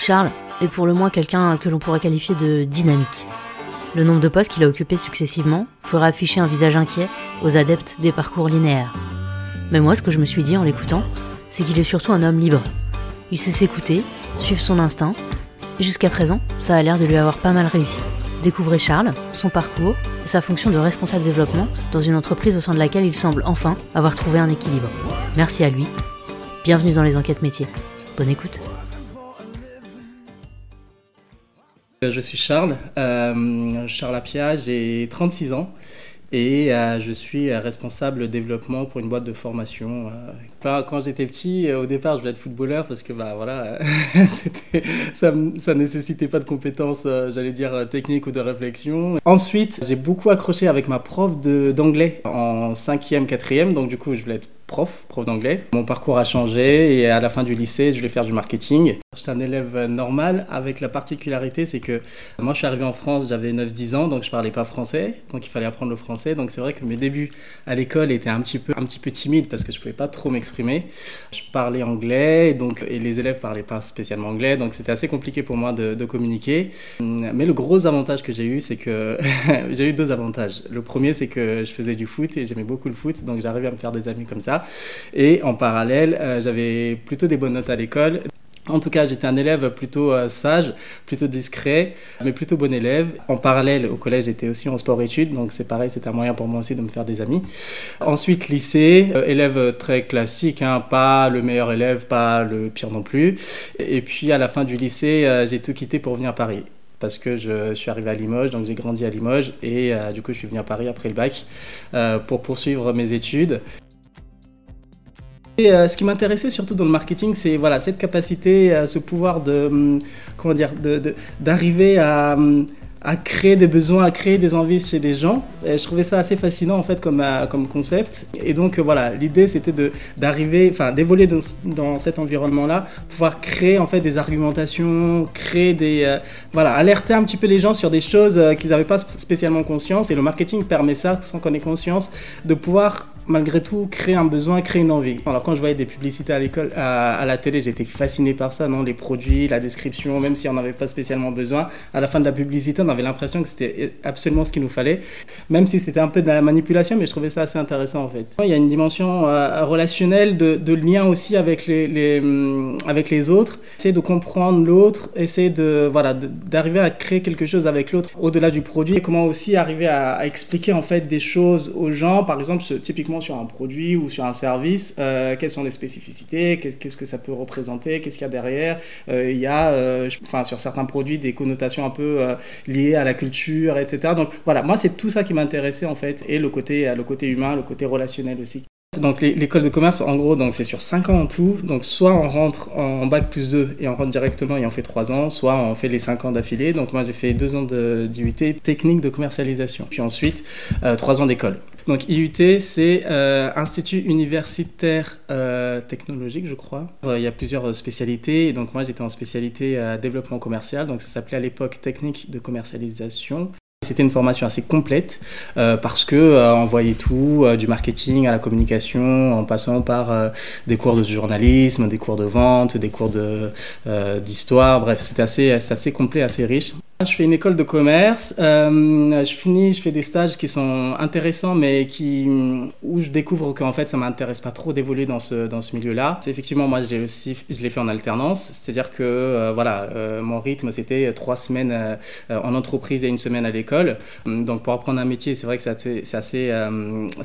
Charles est pour le moins quelqu'un que l'on pourrait qualifier de dynamique. Le nombre de postes qu'il a occupés successivement fera afficher un visage inquiet aux adeptes des parcours linéaires. Mais moi, ce que je me suis dit en l'écoutant, c'est qu'il est surtout un homme libre. Il sait s'écouter, suivre son instinct, et jusqu'à présent, ça a l'air de lui avoir pas mal réussi. Découvrez Charles, son parcours et sa fonction de responsable développement dans une entreprise au sein de laquelle il semble enfin avoir trouvé un équilibre. Merci à lui. Bienvenue dans les enquêtes métiers. Bonne écoute. Je suis Charles, euh, Charles Appia, j'ai 36 ans et euh, je suis responsable développement pour une boîte de formation. Euh. Quand j'étais petit, au départ, je voulais être footballeur parce que bah, voilà, ça ne nécessitait pas de compétences, j'allais dire, techniques ou de réflexion. Ensuite, j'ai beaucoup accroché avec ma prof d'anglais en 5e, 4e, donc du coup, je voulais être prof, prof d'anglais. Mon parcours a changé et à la fin du lycée, je voulais faire du marketing. J'étais un élève normal avec la particularité, c'est que moi je suis arrivé en France, j'avais 9-10 ans, donc je parlais pas français, donc il fallait apprendre le français. Donc c'est vrai que mes débuts à l'école étaient un petit peu, un petit peu timides parce que je pouvais pas trop m'exprimer. Je parlais anglais, donc, et les élèves parlaient pas spécialement anglais, donc c'était assez compliqué pour moi de, communiquer. Mais le gros avantage que j'ai eu, c'est que j'ai eu deux avantages. Le premier, c'est que je faisais du foot et j'aimais beaucoup le foot, donc j'arrivais à me faire des amis comme ça. Et en parallèle, euh, j'avais plutôt des bonnes notes à l'école. En tout cas, j'étais un élève plutôt euh, sage, plutôt discret, mais plutôt bon élève. En parallèle, au collège, j'étais aussi en sport-études, donc c'est pareil, c'était un moyen pour moi aussi de me faire des amis. Ensuite, lycée, euh, élève très classique, hein, pas le meilleur élève, pas le pire non plus. Et puis à la fin du lycée, j'ai tout quitté pour venir à Paris parce que je suis arrivé à Limoges, donc j'ai grandi à Limoges et du coup je suis venu à Paris après le bac pour poursuivre mes études. Et, euh, ce qui m'intéressait surtout dans le marketing, c'est voilà, cette capacité, euh, ce pouvoir de, hum, comment dire, d'arriver à, hum, à créer des besoins, à créer des envies chez des gens. Je trouvais ça assez fascinant en fait comme, euh, comme concept. Et donc voilà, l'idée c'était d'arriver, enfin d'évoluer dans, dans, cet environnement-là, pouvoir créer en fait des argumentations, créer des, voilà, alerter un petit peu les gens sur des choses qu'ils n'avaient pas spécialement conscience. Et le marketing permet ça, sans qu'on ait conscience, de pouvoir malgré tout créer un besoin, créer une envie. Alors quand je voyais des publicités à l'école, à, la télé, j'étais fasciné par ça, non? Les produits, la description, même si on n'avait pas spécialement besoin. À la fin de la publicité, on avait l'impression que c'était absolument ce qu'il nous fallait, même si c'était un peu de la manipulation, mais je trouvais ça assez intéressant en fait. Il y a une dimension euh, relationnelle de, lien aussi avec les, hum, avec les autres, essayer de comprendre l'autre, essayer de voilà d'arriver à créer quelque chose avec l'autre au-delà du produit, et comment aussi arriver à, expliquer en fait des choses aux gens, par exemple typiquement sur un produit ou sur un service, euh, quelles sont les spécificités, qu'est-ce que ça peut représenter, qu'est-ce qu'il y a derrière. Euh, il y a, euh, enfin, sur certains produits, des connotations un peu liées à la culture, etc. Donc voilà, moi c'est tout ça qui m'intéressait en fait, et le côté, le côté humain, le côté relationnel aussi. Donc l'école de commerce, en gros, donc c'est sur 5 ans en tout. Donc soit on rentre en bac plus 2 et on rentre directement et on fait 3 ans, soit on fait les 5 ans d'affilée. Donc moi j'ai fait 2 ans d'IUT technique de commercialisation, puis ensuite 3 ans d'école. Donc IUT, c'est euh, Institut universitaire euh, technologique, je crois. Euh, il y a plusieurs spécialités. donc moi, j'étais en spécialité développement commercial. Donc ça s'appelait à l'époque technique de commercialisation. C'était une formation assez complète parce que on voyait tout, du marketing à la communication, en passant par des cours de journalisme, des cours de vente, des cours d'histoire. bref, c'était assez, assez complet, assez riche. Je fais une école de commerce. Euh, je finis, je fais des stages qui sont intéressants, mais qui, où je découvre qu'en fait, ça m'intéresse pas trop d'évoluer dans ce, dans ce milieu-là. Effectivement, moi, aussi, je l'ai fait en alternance. C'est-à-dire que, euh, voilà, euh, mon rythme, c'était trois semaines en entreprise et une semaine à l'école. Donc, pour apprendre un métier, c'est vrai que c'est assez, c'est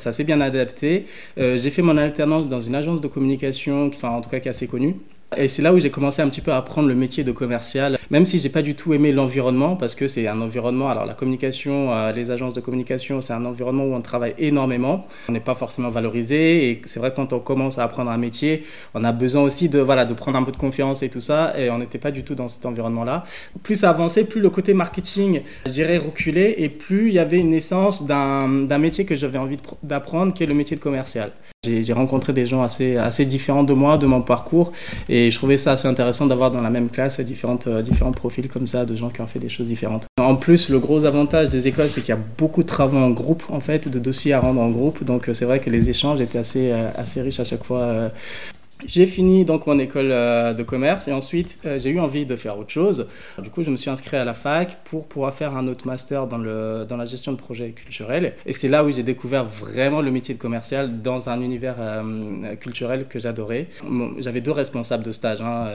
assez, bien adapté. j'ai fait mon alternance dans une agence de communication, qui, enfin, en tout cas, qui est assez connue. Et c'est là où j'ai commencé un petit peu à apprendre le métier de commercial, même si j'ai pas du tout aimé l'environnement, parce que c'est un environnement, alors la communication, euh, les agences de communication, c'est un environnement où on travaille énormément, on n'est pas forcément valorisé, et c'est vrai que quand on commence à apprendre un métier, on a besoin aussi de, voilà, de prendre un peu de confiance et tout ça, et on n'était pas du tout dans cet environnement-là. Plus ça avançait, plus le côté marketing, je dirais, reculait, et plus il y avait une naissance d'un métier que j'avais envie d'apprendre, qui est le métier de commercial. J'ai rencontré des gens assez, assez différents de moi, de mon parcours, et je trouvais ça assez intéressant d'avoir dans la même classe différentes, euh, différents profils comme ça, de gens qui ont fait des choses différentes. En plus, le gros avantage des écoles, c'est qu'il y a beaucoup de travaux en groupe, en fait, de dossiers à rendre en groupe, donc euh, c'est vrai que les échanges étaient assez, euh, assez riches à chaque fois. J'ai fini donc mon école euh, de commerce et ensuite euh, j'ai eu envie de faire autre chose. Du coup, je me suis inscrit à la fac pour pouvoir faire un autre master dans, le, dans la gestion de projets culturels. Et c'est là où j'ai découvert vraiment le métier de commercial dans un univers euh, culturel que j'adorais. J'avais deux responsables de stage hein,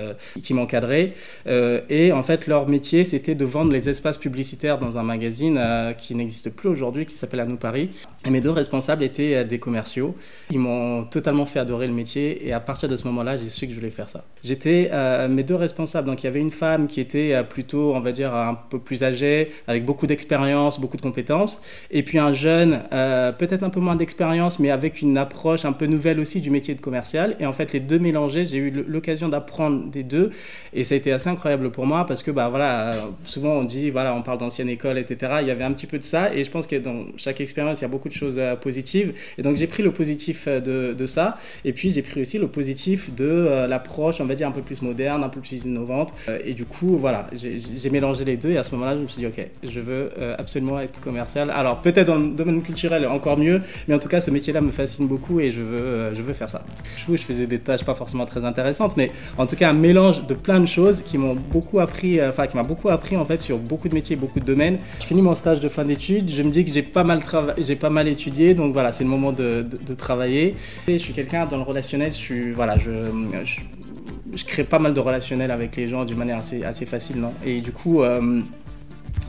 qui m'encadraient et en fait leur métier c'était de vendre les espaces publicitaires dans un magazine qui n'existe plus aujourd'hui qui s'appelle À nous Paris. Et mes deux responsables étaient des commerciaux. Ils m'ont totalement fait adorer le métier et à partir de ce moment-là, j'ai su que je voulais faire ça. J'étais euh, mes deux responsables. Donc il y avait une femme qui était euh, plutôt, on va dire, un peu plus âgée, avec beaucoup d'expérience, beaucoup de compétences. Et puis un jeune, euh, peut-être un peu moins d'expérience, mais avec une approche un peu nouvelle aussi du métier de commercial. Et en fait, les deux mélangés, j'ai eu l'occasion d'apprendre des deux. Et ça a été assez incroyable pour moi parce que, bah voilà, souvent on dit, voilà, on parle d'ancienne école, etc. Il y avait un petit peu de ça. Et je pense que dans chaque expérience, il y a beaucoup de choses positives. Et donc j'ai pris le positif de, de ça. Et puis j'ai pris aussi le positif de euh, l'approche, on va dire, un peu plus moderne, un peu plus innovante. Euh, et du coup, voilà, j'ai mélangé les deux et à ce moment-là, je me suis dit, ok, je veux euh, absolument être commercial. Alors peut-être dans le domaine culturel encore mieux, mais en tout cas, ce métier-là me fascine beaucoup et je veux, je veux faire ça. Je, je faisais des tâches pas forcément très intéressantes, mais en tout cas, un mélange de plein de choses qui m'ont beaucoup appris, enfin, qui m'a beaucoup appris en fait sur beaucoup de métiers, beaucoup de domaines. Je finis mon stage de fin d'études, je me dis que j'ai pas mal j'ai pas mal étudié, donc voilà, c'est le moment de, de, travailler. Et je suis quelqu'un dans le relationnel, je suis, voilà, je, crée pas mal de relationnels avec les gens d'une manière assez, assez facile. Non et du coup, euh,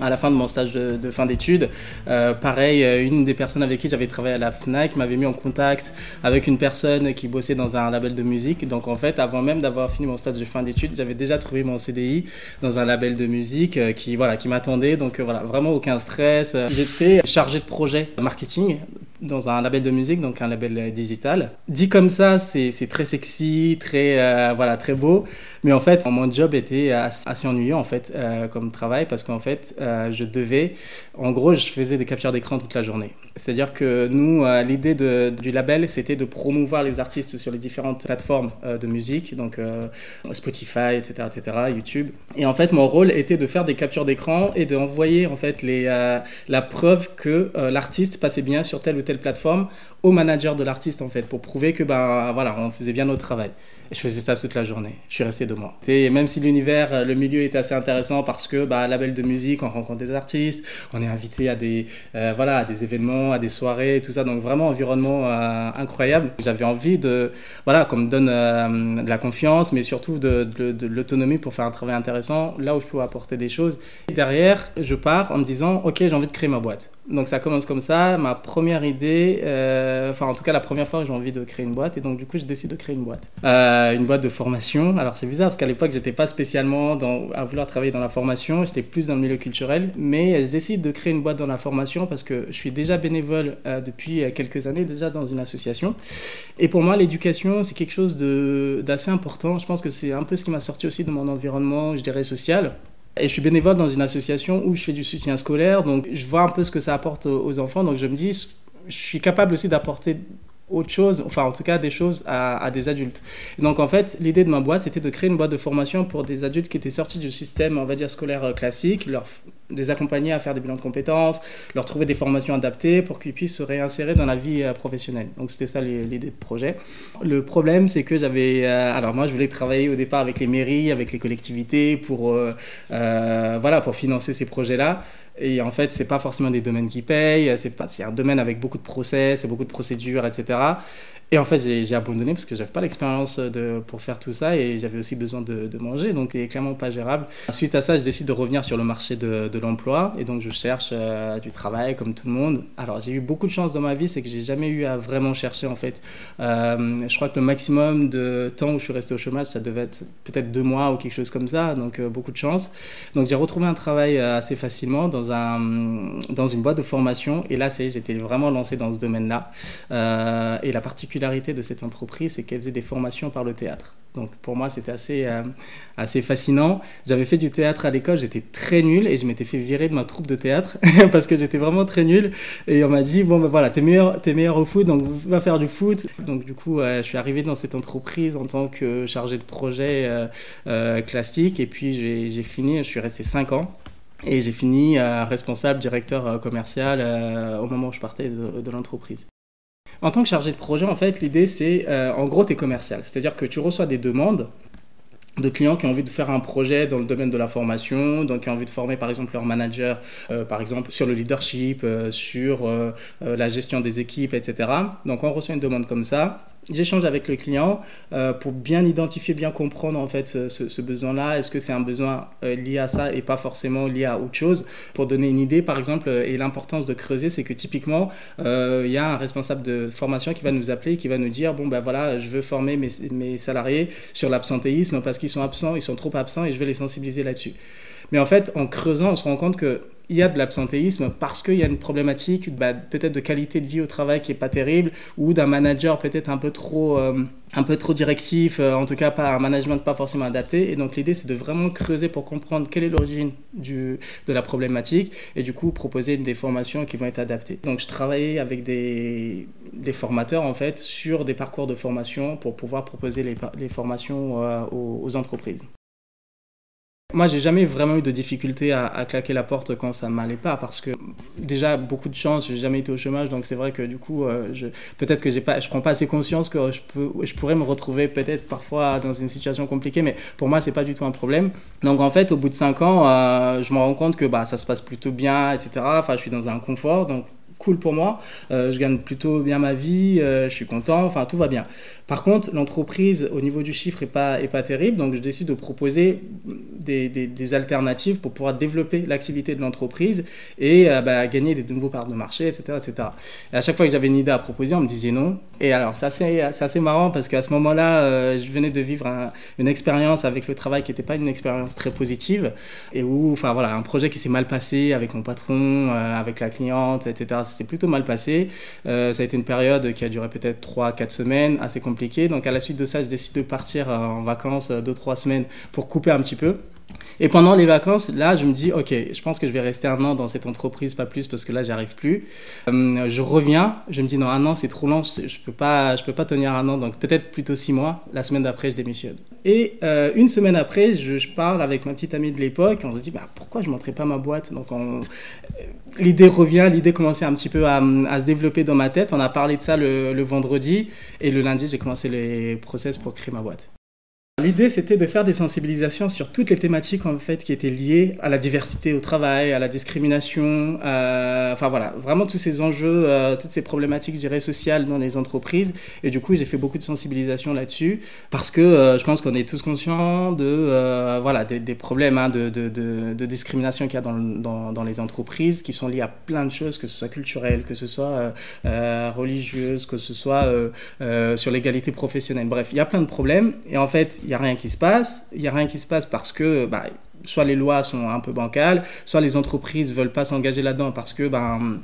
à la fin de mon stage de, fin d'études. Euh, pareil, euh, une des personnes avec qui j'avais travaillé à la FNAC m'avait mis en contact avec une personne qui bossait dans un label de musique. Donc en fait, avant même d'avoir fini mon stage de fin d'études, j'avais déjà trouvé mon CDI dans un label de musique qui, voilà, qui m'attendait. Donc voilà, vraiment aucun stress. J'étais chargé de projet marketing dans un label de musique, donc un label euh, digital. Dit comme ça, c'est très sexy, très, euh, voilà, très beau. Mais en fait, mon job était assez ennuyeux en fait, euh, comme travail parce qu'en fait, je devais, en gros, je faisais des captures d'écran toute la journée. C'est-à-dire que nous, l'idée du label, c'était de promouvoir les artistes sur les différentes plateformes de musique, donc Spotify, etc., etc., YouTube. Et en fait, mon rôle était de faire des captures d'écran et d'envoyer en fait les, la preuve que l'artiste passait bien sur tel ou tel plateforme au manager de l'artiste en fait pour prouver que ben voilà on faisait bien notre travail. Et je faisais ça toute la journée. Je suis resté deux mois. Et même si l'univers euh, le milieu était assez intéressant parce que bah label de musique on rencontre des artistes on est invité à des euh, voilà à des événements à des soirées tout ça. Donc vraiment environnement euh, incroyable. J'avais envie de voilà qu'on me donne de la confiance mais surtout de, de, l'autonomie pour faire un travail intéressant là où je peux apporter des choses. Et derrière je pars en me disant ok j'ai envie de créer ma boîte. Donc ça commence comme ça. Ma première idée enfin en tout cas la première fois que j'ai envie de créer une boîte et donc du coup je décide de créer une boîte. Euh, une boîte de formation. Alors c'est bizarre parce qu'à l'époque j'étais pas spécialement à vouloir travailler dans la formation j'étais plus dans le milieu culturel mais je décide de créer une boîte dans la formation parce que je suis déjà bénévole euh, depuis quelques années déjà dans une association. Et pour moi l'éducation c'est quelque chose d'assez important. Je pense que c'est un peu ce qui m'a sorti aussi de mon environnement je dirais social. Et je suis bénévole dans une association où je fais du soutien scolaire, donc je vois un peu ce que ça apporte aux enfants. Donc je me dis, je suis capable aussi d'apporter autre chose, enfin en tout cas des choses à, des adultes. Et donc en fait, l'idée de ma boîte, c'était de créer une boîte de formation pour des adultes qui étaient sortis du système, on va dire, scolaire euh, classique, leur, les accompagner à faire des bilans de compétences, leur trouver des formations adaptées pour qu'ils puissent se réinsérer dans la vie euh, professionnelle. Donc c'était ça l'idée de projet. Le problème, c'est que j'avais... Euh, alors moi, je voulais travailler au départ avec les mairies, avec les collectivités pour, voilà, pour financer ces projets-là. Et en fait, c'est pas forcément des domaines qui payent, c'est c'est un domaine avec beaucoup de process, beaucoup de procédures, etc. Et en fait, j'ai abandonné parce que j'avais pas l'expérience pour faire tout ça et j'avais aussi besoin de, manger, donc c'est clairement pas gérable. Suite à ça, je décide de revenir sur le marché de l'emploi et donc je cherche euh, du travail comme tout le monde. Alors j'ai eu beaucoup de chance dans ma vie, c'est que j'ai jamais eu à vraiment chercher en fait. Euh, je crois que le maximum de temps où je suis resté au chômage, ça devait être peut-être deux mois ou quelque chose comme ça, donc euh, beaucoup de chance. Donc j'ai retrouvé un travail assez facilement dans, un, dans une boîte de formation et là, c'est j'étais vraiment lancé dans ce domaine-là. et la particularité de cette entreprise, c'est qu'elle faisait des formations par le théâtre. Donc pour moi, c'était assez, assez fascinant. J'avais fait du théâtre à l'école, j'étais très nul et je m'étais fait virer de ma troupe de théâtre parce que j'étais vraiment très nul. Et on m'a dit, bon ben voilà, t'es meilleur, es meilleur au foot, donc va faire du foot. Donc du coup, je suis arrivé dans cette entreprise en tant que chargé de projet euh, euh, classique et puis j'ai fini, je suis resté 5 ans. Et j'ai fini responsable, directeur commercial au moment où je partais de l'entreprise. En tant que chargé de projet, en fait, l'idée, c'est, en gros, tu es commercial. C'est-à-dire que tu reçois des demandes de clients qui ont envie de faire un projet dans le domaine de la formation, donc qui ont envie de former par exemple leur manager, euh, par exemple sur le leadership, euh, sur euh, la gestion des équipes, etc. Donc on reçoit une demande comme ça. J'échange avec le client euh, pour bien identifier, bien comprendre en fait ce, besoin-là. Est-ce que c'est un besoin euh, lié à ça et pas forcément lié à autre chose? Pour donner une idée, par exemple, euh, et l'importance de creuser, c'est que typiquement, il y a un responsable de formation qui va nous appeler, qui va nous dire bon ben voilà, je veux former mes, mes salariés sur l'absentéisme parce qu'ils sont absents, ils sont trop absents et je vais les sensibiliser là-dessus. Mais en fait, en creusant, on se rend compte que il y a de l'absentéisme parce qu'il y a une problématique bah, peut-être de qualité de vie au travail qui est pas terrible ou d'un manager peut-être un peu trop euh, un peu trop directif, euh, en tout cas pas un management pas forcément adapté. Et donc l'idée c'est de vraiment creuser pour comprendre quelle est l'origine de la problématique et du coup proposer des formations qui vont être adaptées. Donc je travaillais avec des, des formateurs en fait sur des parcours de formation pour pouvoir proposer les, les formations euh, aux entreprises. Moi, j'ai jamais vraiment eu de difficulté à, claquer la porte quand ça ne m'allait pas, parce que déjà beaucoup de chance, j'ai jamais été au chômage, donc c'est vrai que du coup, euh, peut-être que j'ai pas, je prends pas assez conscience que je pourrais me retrouver peut-être parfois dans une situation compliquée, mais pour moi, c'est pas du tout un problème. Donc en fait, au bout de cinq ans, euh, je me rends compte que bah ça se passe plutôt bien, etc. Enfin, je suis dans un confort, cool pour moi. Euh, je gagne plutôt bien ma vie, euh, je suis content, enfin tout va bien. Par contre, l'entreprise au niveau du chiffre est pas est pas terrible, donc je décide de proposer des, des, alternatives pour pouvoir développer l'activité de l'entreprise et euh, bah, gagner des nouveaux parts de marché, etc., etc. Et à chaque fois que j'avais une idée à proposer, on me disait non. Et alors c'est assez, assez marrant parce qu'à ce moment-là, je venais de vivre une expérience avec le travail qui n'était pas une expérience très positive et où, enfin voilà, un projet qui s'est mal passé avec mon patron, avec la cliente, etc c'est plutôt mal passé. Euh, ça a été une période qui a duré peut-être 3-4 semaines, assez compliquée. Donc à la suite de ça, je décide de partir euh, en vacances 2-3 euh, semaines pour couper un petit peu. Et pendant les vacances, là, je me dis, ok, je pense que je vais rester un an dans cette entreprise, pas plus, parce que là, j'arrive plus. je reviens, je me dis, non, un an, c'est trop long, je peux pas, je peux pas tenir un an, donc peut-être plutôt six mois. La semaine d'après, je démissionne. Et une semaine après, je, parle avec ma petite amie de l'époque, on se dit, bah, pourquoi je montrais pas ma boîte? Donc, l'idée revient, l'idée commençait un petit peu à, se développer dans ma tête. On a parlé de ça le, le vendredi et le lundi, j'ai commencé les process pour créer ma boîte. L'idée, c'était de faire des sensibilisations sur toutes les thématiques en fait qui étaient liées à la diversité au travail, à la discrimination, enfin voilà, vraiment tous ces enjeux, euh, toutes ces problématiques, je dirais, sociales dans les entreprises. Et du coup, j'ai fait beaucoup de sensibilisation là-dessus parce que euh, je pense qu'on est tous conscients de euh, voilà des, problèmes hein, de, discrimination qu'il y a dans, les entreprises qui sont liés à plein de choses, que ce soit culturel, que ce soit religieuse, que ce soit sur l'égalité professionnelle. Bref, il y a plein de problèmes et en fait il rien qui se passe. Il n'y a rien qui se passe parce que bah, soit les lois sont un peu bancales, soit les entreprises veulent pas s'engager là-dedans parce que ben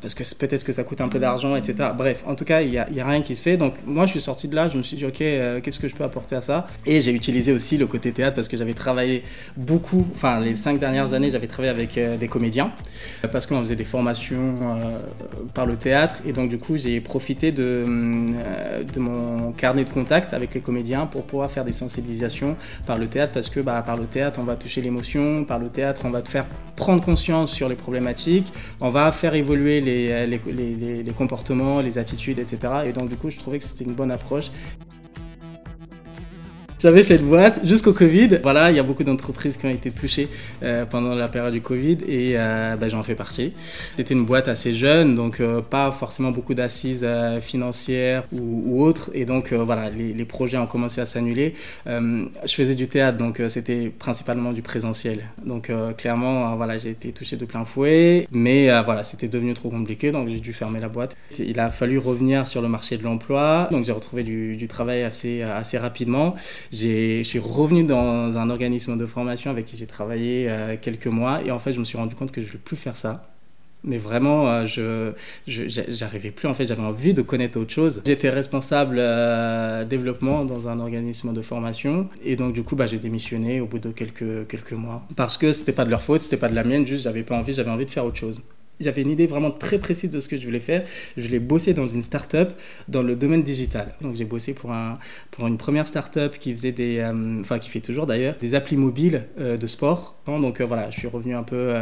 parce que peut-être que ça coûte un peu d'argent, etc. Bref, en tout cas, il n'y a, rien qui se fait. Donc moi, je suis sorti de là, je me suis dit, ok, euh, qu'est-ce que je peux apporter à ça? Et j'ai utilisé aussi le côté théâtre parce que j'avais travaillé beaucoup, enfin les cinq dernières années, j'avais travaillé avec euh, des comédiens parce qu'on faisait des formations par le théâtre. Et donc du coup, j'ai profité de, de mon carnet de contact avec les comédiens pour pouvoir faire des sensibilisations par le théâtre parce que bah, par le théâtre, on va toucher l'émotion, par le théâtre, on va te faire prendre conscience sur les problématiques, on va faire évoluer les, comportements, les attitudes, etc. Et donc du coup, je trouvais que c'était une bonne approche. J'avais cette boîte jusqu'au Covid. Voilà, il y a beaucoup d'entreprises qui ont été touchées euh, pendant la période du Covid et euh, bah, j'en fais partie. C'était une boîte assez jeune, donc euh, pas forcément beaucoup d'assises financières ou, autres. Et donc voilà, les, projets ont commencé à s'annuler. je faisais du théâtre, donc c'était principalement du présentiel. Donc clairement, voilà, j'ai été touché de plein fouet, mais voilà, c'était devenu trop compliqué, donc j'ai dû fermer la boîte. Il a fallu revenir sur le marché de l'emploi, donc j'ai retrouvé du, travail assez rapidement je suis revenu dans un organisme de formation avec qui j'ai travaillé euh, quelques mois et en fait je me suis rendu compte que je ne vais plus faire ça. Mais vraiment, euh, je j'arrivais plus. En fait, j'avais envie de connaître autre chose. J'étais responsable euh, développement dans un organisme de formation. Et donc, du coup, bah, j'ai démissionné au bout de quelques, quelques mois. Parce que c'était pas de leur faute, c'était pas de la mienne. Juste, j'avais pas envie, j'avais envie de faire autre chose. J'avais une idée vraiment très précise de ce que je voulais faire. Je voulais bosser dans une start-up dans le domaine digital. Donc j'ai bossé pour, un, pour une première start-up qui faisait des, euh, enfin qui fait toujours d'ailleurs, des applis mobiles euh, de sport. Donc euh, voilà, je suis revenu un peu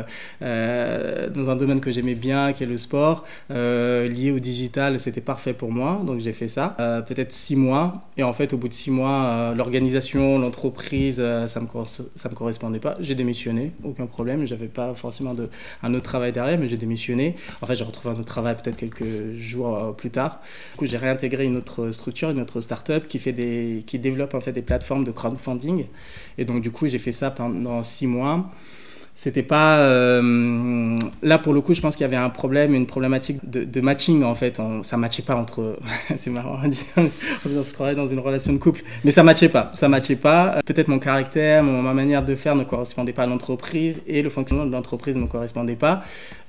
dans un domaine que j'aimais bien, qui est le sport, lié au digital. C'était parfait pour moi, donc j'ai fait ça. Peut-être six mois. Et en fait, au bout de six mois, l'organisation, l'entreprise, ça me ça me correspondait pas. J'ai démissionné, aucun problème. J'avais pas forcément de, un autre travail derrière, mais j'ai démissionné. En fait, j'ai retrouvé un autre travail peut-être quelques jours euh, plus tard. Du coup, j'ai réintégré une autre structure, une autre start-up qui, fait des, qui développe en fait des plateformes de crowdfunding. Et donc, du coup, j'ai fait ça pendant six mois c'était pas euh, là pour le coup je pense qu'il y avait un problème une problématique de, matching en fait. On, ça matchait pas entre c'est marrant on se croirait dans une relation de couple. Mais ça matchait pas ça matchait pas. Peut-être mon caractère ma manière de faire ne correspondait pas à l'entreprise et le fonctionnement de l'entreprise ne correspondait pas.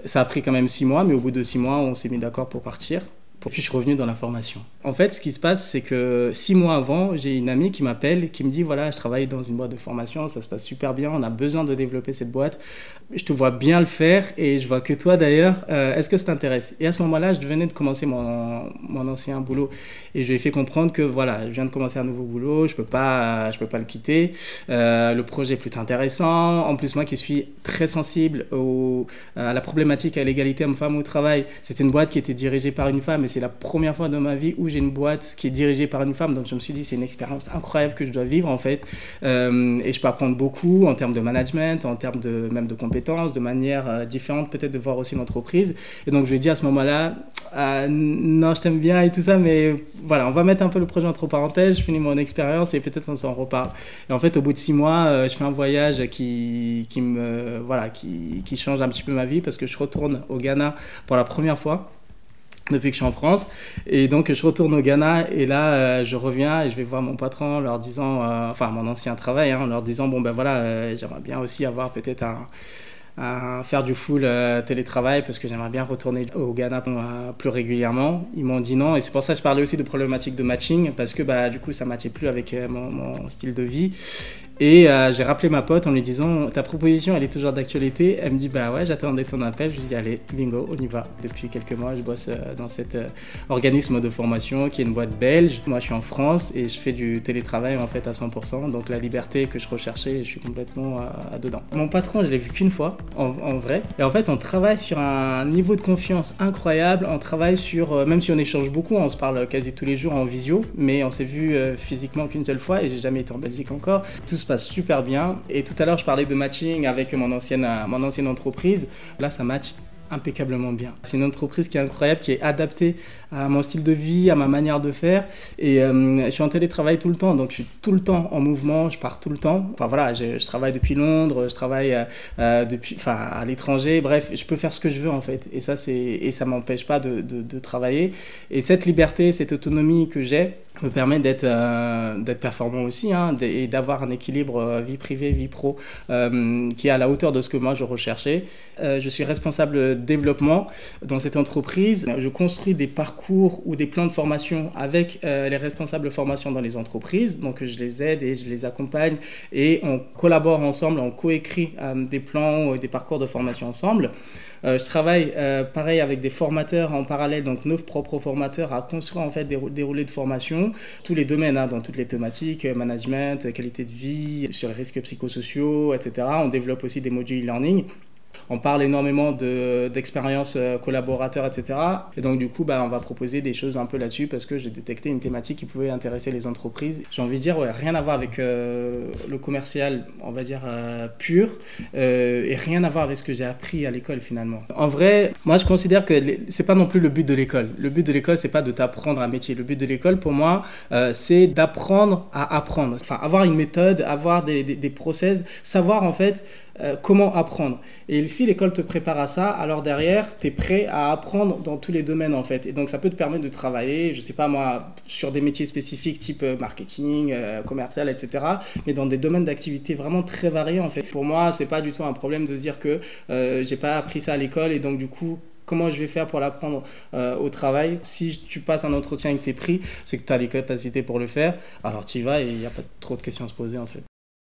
Ça a pris quand même six mois mais au bout de six mois on s'est mis d'accord pour partir puis je suis revenu dans la formation. En fait, ce qui se passe, c'est que six mois avant, j'ai une amie qui m'appelle, qui me dit voilà, je travaille dans une boîte de formation, ça se passe super bien, on a besoin de développer cette boîte. Je te vois bien le faire et je vois que toi d'ailleurs. Euh, est-ce que ça t'intéresse? Et à ce moment-là, je venais de commencer mon, mon, ancien boulot et je lui ai fait comprendre que voilà, je viens de commencer un nouveau boulot, je peux pas, peux pas le quitter. Euh, le projet est plutôt intéressant. En plus, moi qui suis très sensible à la problématique à l'égalité homme-femme au travail, c'était une boîte qui était dirigée par une femme c'est la première fois dans ma vie où j'ai une boîte qui est dirigée par une femme. Donc je me suis dit, c'est une expérience incroyable que je dois vivre en fait. Euh, et je peux apprendre beaucoup en termes de management, en termes de, même de compétences, de manière euh, différente peut-être de voir aussi l'entreprise. Et donc je lui ai dit à ce moment-là, ah, non, je t'aime bien et tout ça, mais voilà, on va mettre un peu le projet entre parenthèses, je finis mon expérience et peut-être on s'en reparle. Et en fait, au bout de six mois, euh, je fais un voyage qui, me, voilà, qui change un petit peu ma vie parce que je retourne au Ghana pour la première fois depuis que je suis en France. Et donc, je retourne au Ghana et là, euh, je reviens et je vais voir mon patron leur disant, euh, enfin, mon ancien travail, hein, en leur disant, bon, ben voilà, euh, j'aimerais bien aussi avoir peut-être un, faire du full télétravail parce que j'aimerais bien retourner au Ghana plus régulièrement. Ils m'ont dit non et c'est pour ça que je parlais aussi de problématiques de matching parce que bah, du coup ça matchait plus avec mon, style de vie et euh, j'ai rappelé ma pote en lui disant Ta proposition, elle est toujours d'actualité. Elle me dit Bah ouais, j'attendais ton appel. Je lui dis Allez, bingo, on y va. Depuis quelques mois, je bosse euh, dans cet euh, organisme de formation qui est une boîte belge. Moi, je suis en France et je fais du télétravail en fait à 100%. Donc la liberté que je recherchais, je suis complètement dedans. Mon patron, je l'ai vu qu'une fois, en, vrai. Et en fait, on travaille sur un niveau de confiance incroyable. On travaille sur, même si on échange beaucoup, on se parle quasi tous les jours en visio, mais on s'est vu physiquement qu'une seule fois et j'ai jamais été en Belgique encore. Passe super bien. Et tout à l'heure, je parlais de matching avec mon ancienne, mon ancienne entreprise. Là, ça match impeccablement bien. C'est une entreprise qui est incroyable, qui est adaptée à mon style de vie, à ma manière de faire. Et euh, je suis en télétravail tout le temps, donc je suis tout le temps en mouvement, je pars tout le temps. Enfin voilà, je, travaille depuis Londres, je travaille euh, euh, depuis, enfin, à l'étranger. Bref, je peux faire ce que je veux en fait. Et ça, c'est et ça m'empêche pas de, de, travailler. Et cette liberté, cette autonomie que j'ai, me permet d'être euh, performant aussi hein, et d'avoir un équilibre euh, vie privée vie pro euh, qui est à la hauteur de ce que moi je recherchais. Je suis responsable développement dans cette entreprise. Je construis des parcours ou des plans de formation avec les responsables de formation dans les entreprises. Donc je les aide et je les accompagne et on collabore ensemble on coécrit des plans ou des parcours de formation ensemble euh, je travaille euh, pareil avec des formateurs en parallèle, donc nos propres formateurs, à construire en fait des, des de formation, tous les domaines, hein, dans toutes les thématiques, euh, management, qualité de vie, sur les risques psychosociaux, etc. On développe aussi des modules e-learning on parle énormément d'expériences euh, collaborateurs, etc. Et donc, du coup, bah, on va proposer des choses un peu là-dessus parce que j'ai détecté une thématique qui pouvait intéresser les entreprises. J'ai envie de dire, rien à voir avec euh, le commercial, on va dire, euh, pur, et rien à voir avec ce que j'ai appris à l'école finalement. En vrai, moi, je considère que c'est pas non plus le but de l'école. Le but de l'école, c'est pas de t'apprendre un métier. Le but de l'école, pour moi, c'est d'apprendre à apprendre. Enfin, avoir une méthode, avoir des, des, des process, savoir en fait euh, comment apprendre. Et si l'école te prépare à ça, alors derrière, tu es prêt à apprendre dans tous les domaines en fait. Et donc ça peut te permettre de travailler, je sais pas moi, sur des métiers spécifiques type euh, marketing, euh, commercial, etc. Mais dans des domaines d'activité vraiment très variés en fait. Pour moi, c'est pas du tout un problème de se dire que j'ai pas appris ça à l'école et donc du coup comment je vais faire pour l'apprendre au travail? Si tu passes un entretien avec tes prix, c'est que tu as les capacités pour le faire. Alors tu y vas et il n'y a pas trop de questions à se poser en fait.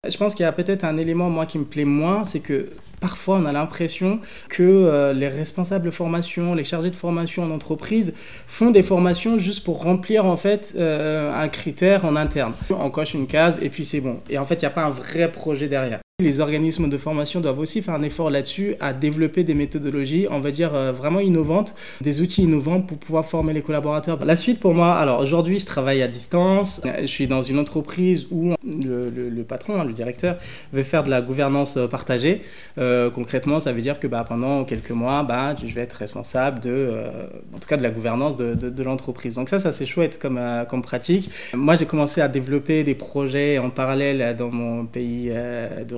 Je pense qu'il y a peut-être un élément, moi, qui me plaît moins, c'est que parfois on a l'impression que euh, les responsables de formation, les chargés de formation en entreprise font des formations juste pour remplir en fait euh, un critère en interne. On coche une case et puis c'est bon. Et en fait, il n'y a pas un vrai projet derrière. Les organismes de formation doivent aussi faire un effort là-dessus à développer des méthodologies, on va dire euh, vraiment innovantes, des outils innovants pour pouvoir former les collaborateurs. La suite pour moi, alors aujourd'hui je travaille à distance, je suis dans une entreprise où le, patron, hein, le directeur, veut faire de la gouvernance partagée. Euh, concrètement, ça veut dire que bah, pendant quelques mois, bah, je vais être responsable de, euh, en tout cas de la gouvernance de, de, l'entreprise. Donc ça, ça c'est chouette comme, pratique. Moi, j'ai commencé à développer des projets en parallèle dans mon pays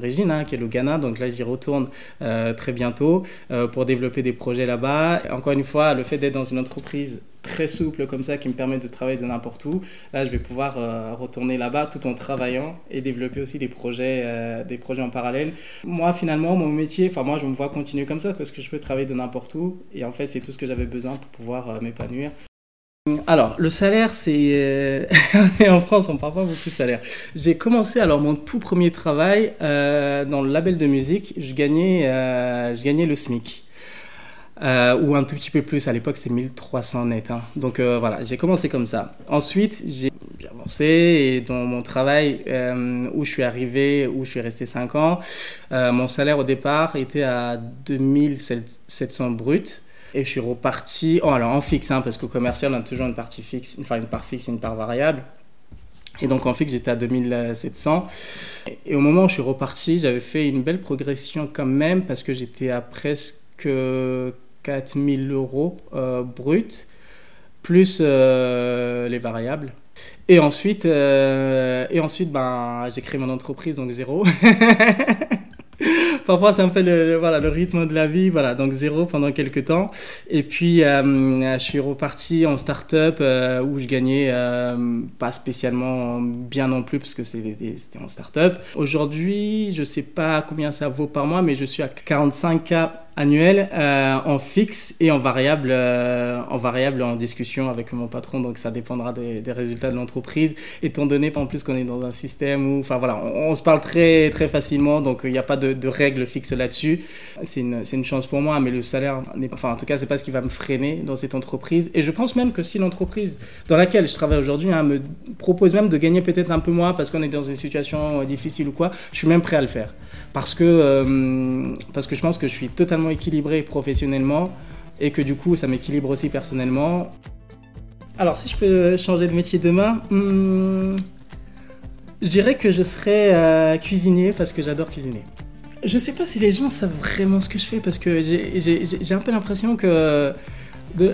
d'origine Hein, qui est le Ghana. Donc là, j'y retourne euh, très bientôt euh, pour développer des projets là-bas. Encore une fois, le fait d'être dans une entreprise très souple comme ça qui me permet de travailler de n'importe où. Là, je vais pouvoir euh, retourner là-bas tout en travaillant et développer aussi des projets, des projets en parallèle. Moi, finalement, mon métier, enfin moi, je me vois continuer comme ça parce que je peux travailler de n'importe où et en fait, c'est tout ce que j'avais besoin pour pouvoir m'épanouir. Alors, le salaire, c'est. Euh, en France, on parle pas beaucoup de salaire. J'ai commencé, alors, mon tout premier travail euh, dans le label de musique, je gagnais, euh, je gagnais le SMIC. ou un tout petit peu plus, à l'époque c'était 1300 net. Hein. Donc voilà, j'ai commencé comme ça. Ensuite, j'ai avancé et dans mon travail où je suis arrivé, où je suis resté 5 ans, mon salaire au départ était à 2700 bruts. Et je suis reparti, oh, alors en fixe, hein, parce qu'au commercial, on a toujours une partie fixe, enfin une part fixe et une part variable. Et donc en fixe, j'étais à 2700. Et au moment où je suis reparti, j'avais fait une belle progression quand même, parce que j'étais à presque 4000 euros euh, brut, plus euh, les variables. Et ensuite, euh, ensuite ben, j'ai créé mon entreprise, donc zéro. Parfois, c'est un peu le, rythme de la vie. Voilà, donc zéro pendant quelques temps. Et puis, euh, je suis reparti en start-up euh, où je gagnais euh, pas spécialement bien non plus parce que c'était en start-up. Aujourd'hui, je sais pas combien ça vaut par mois, mais je suis à 45K annuel euh, en fixe et en variable, euh, en variable en discussion avec mon patron. Donc ça dépendra des, résultats de l'entreprise, étant donné en plus qu'on est dans un système où, enfin voilà, on, se parle très très facilement, donc il n'y a pas de, de règles fixes là-dessus. C'est une, une, chance pour moi, mais le salaire, enfin en tout cas, c'est pas ce qui va me freiner dans cette entreprise. Et je pense même que si l'entreprise dans laquelle je travaille aujourd'hui hein, me propose même de gagner peut-être un peu moins parce qu'on est dans une situation difficile ou quoi, je suis même prêt à le faire parce que, euh, parce que je pense que je suis totalement équilibré professionnellement et que du coup ça m'équilibre aussi personnellement. Alors si je peux changer de métier demain, hmm, je dirais que je serais euh, cuisinier parce que j'adore cuisiner. Je sais pas si les gens savent vraiment ce que je fais parce que j'ai un peu l'impression que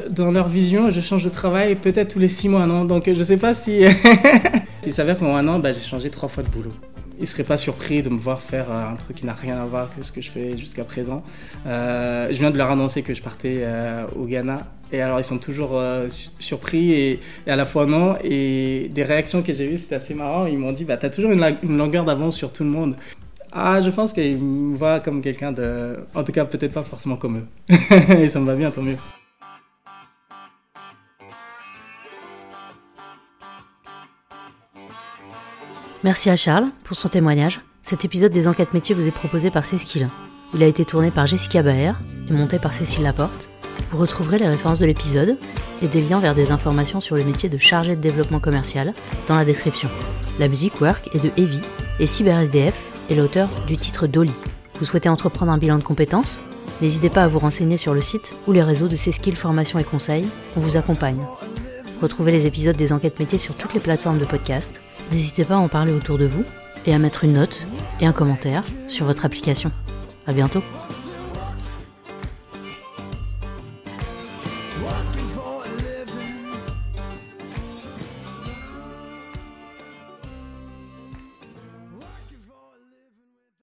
dans leur vision, je change de travail peut-être tous les six mois, non? Donc je sais pas si... Il s'avère qu'en un an, bah, j'ai changé trois fois de boulot ils seraient pas surpris de me voir faire euh, un truc qui n'a rien à voir avec ce que je fais jusqu'à présent. Euh, je viens de leur annoncer que je partais euh, au Ghana. Et alors, ils sont toujours surpris et, à la fois non. Et des réactions que j'ai eues, c'était assez marrant. Ils m'ont dit bah, Tu as toujours une, une longueur d'avance sur tout le monde. Ah, je pense qu'ils me voient comme quelqu'un de. En tout cas, peut-être pas forcément comme eux. et ça me va bien, tant mieux. Merci à Charles pour son témoignage. Cet épisode des enquêtes métiers vous est proposé par Cécile. Il a été tourné par Jessica Baer et monté par Cécile Laporte. Vous retrouverez les références de l'épisode et des liens vers des informations sur le métier de chargé de développement commercial dans la description. La musique Work est de Evie et CyberSDF est l'auteur du titre Dolly. Vous souhaitez entreprendre un bilan de compétences? N'hésitez pas à vous renseigner sur le site ou les réseaux de C-Skills Formation et Conseils. On vous accompagne. Retrouvez les épisodes des enquêtes métiers sur toutes les plateformes de podcast N'hésitez pas à en parler autour de vous et à mettre une note et un commentaire sur votre application. À bientôt.